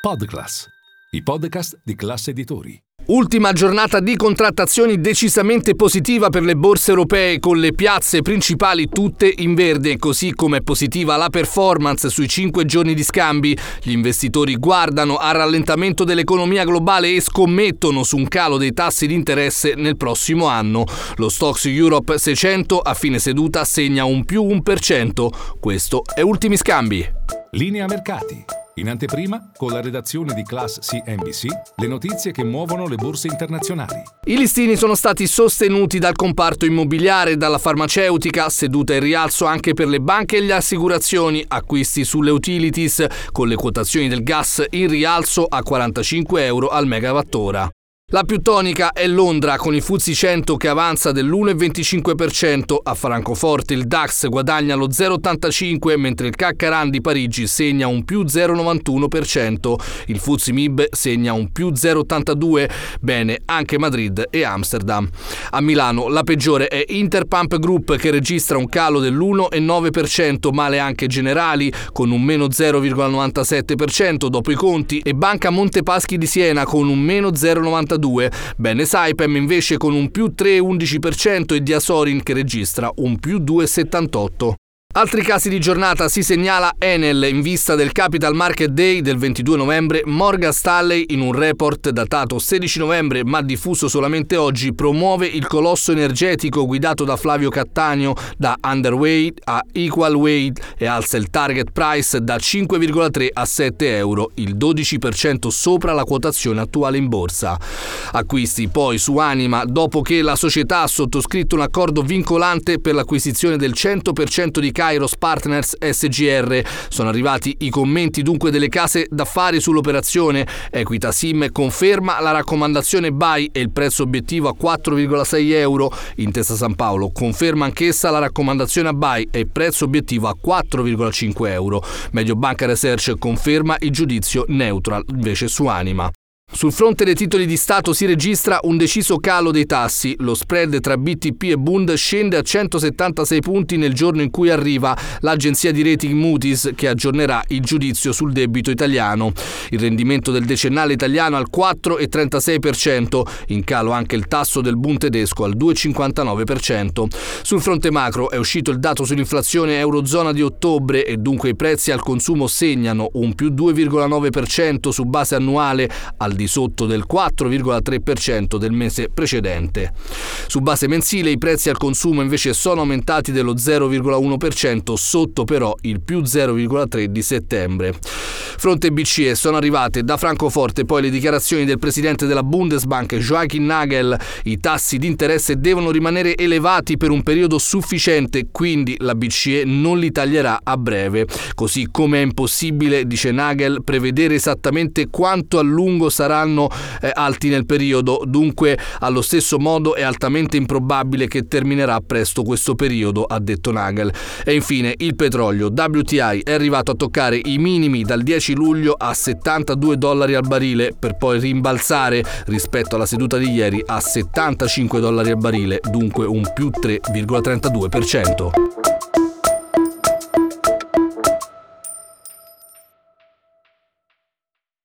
Podclass, i podcast di classe editori. Ultima giornata di contrattazioni decisamente positiva per le borse europee con le piazze principali tutte in verde, così come è positiva la performance sui 5 giorni di scambi. Gli investitori guardano al rallentamento dell'economia globale e scommettono su un calo dei tassi di interesse nel prossimo anno. Lo Stocks Europe 600 a fine seduta segna un più 1%. Questo è Ultimi Scambi. Linea mercati. In anteprima, con la redazione di Class CNBC, le notizie che muovono le borse internazionali. I listini sono stati sostenuti dal comparto immobiliare dalla farmaceutica, seduta in rialzo anche per le banche e le assicurazioni, acquisti sulle utilities, con le quotazioni del gas in rialzo a 45 euro al megawattora. La più tonica è Londra con il Fuzzi 100 che avanza dell'1,25%, a Francoforte il DAX guadagna lo 0,85% mentre il Caccaran di Parigi segna un più 0,91%, il Fuzzi Mib segna un più 0,82%, bene anche Madrid e Amsterdam. A Milano la peggiore è Interpump Group che registra un calo dell'1,9%, male anche Generali con un meno 0,97% dopo i conti e Banca Montepaschi di Siena con un meno 0,92%. 2. Bene Saipem invece con un più 3,11% e Diasorin che registra un più 2,78%. Altri casi di giornata si segnala Enel in vista del Capital Market Day del 22 novembre. Morgan Stanley, in un report datato 16 novembre ma diffuso solamente oggi, promuove il colosso energetico guidato da Flavio Cattaneo da underweight a equal weight e alza il target price da 5,3 a 7 euro, il 12% sopra la quotazione attuale in borsa. Acquisti poi su Anima dopo che la società ha sottoscritto un accordo vincolante per l'acquisizione del 100% di Kairos Partners SGR. Sono arrivati i commenti dunque delle case d'affari sull'operazione. Equita Sim conferma la raccomandazione buy e il prezzo obiettivo a 4,6 euro. Intesa San Paolo conferma anch'essa la raccomandazione a buy e il prezzo obiettivo a 4,5 euro. Mediobanca Research conferma il giudizio neutral invece su Anima. Sul fronte dei titoli di Stato si registra un deciso calo dei tassi. Lo spread tra BTP e Bund scende a 176 punti nel giorno in cui arriva l'agenzia di rating Moody's che aggiornerà il giudizio sul debito italiano. Il rendimento del decennale italiano al 4,36%, in calo anche il tasso del Bund tedesco al 2,59%. Sul fronte macro è uscito il dato sull'inflazione eurozona di ottobre e dunque i prezzi al consumo segnano un più 2,9% su base annuale al di sotto del 4,3% del mese precedente. Su base mensile i prezzi al consumo invece sono aumentati dello 0,1%, sotto però il più 0,3% di settembre. Fronte BCE sono arrivate da Francoforte poi le dichiarazioni del presidente della Bundesbank Joachim Nagel. I tassi di interesse devono rimanere elevati per un periodo sufficiente, quindi la BCE non li taglierà a breve. Così come è impossibile, dice Nagel, prevedere esattamente quanto a lungo sarà saranno eh, alti nel periodo, dunque allo stesso modo è altamente improbabile che terminerà presto questo periodo, ha detto Nagel. E infine il petrolio WTI è arrivato a toccare i minimi dal 10 luglio a 72 dollari al barile per poi rimbalzare rispetto alla seduta di ieri a 75 dollari al barile, dunque un più 3,32%.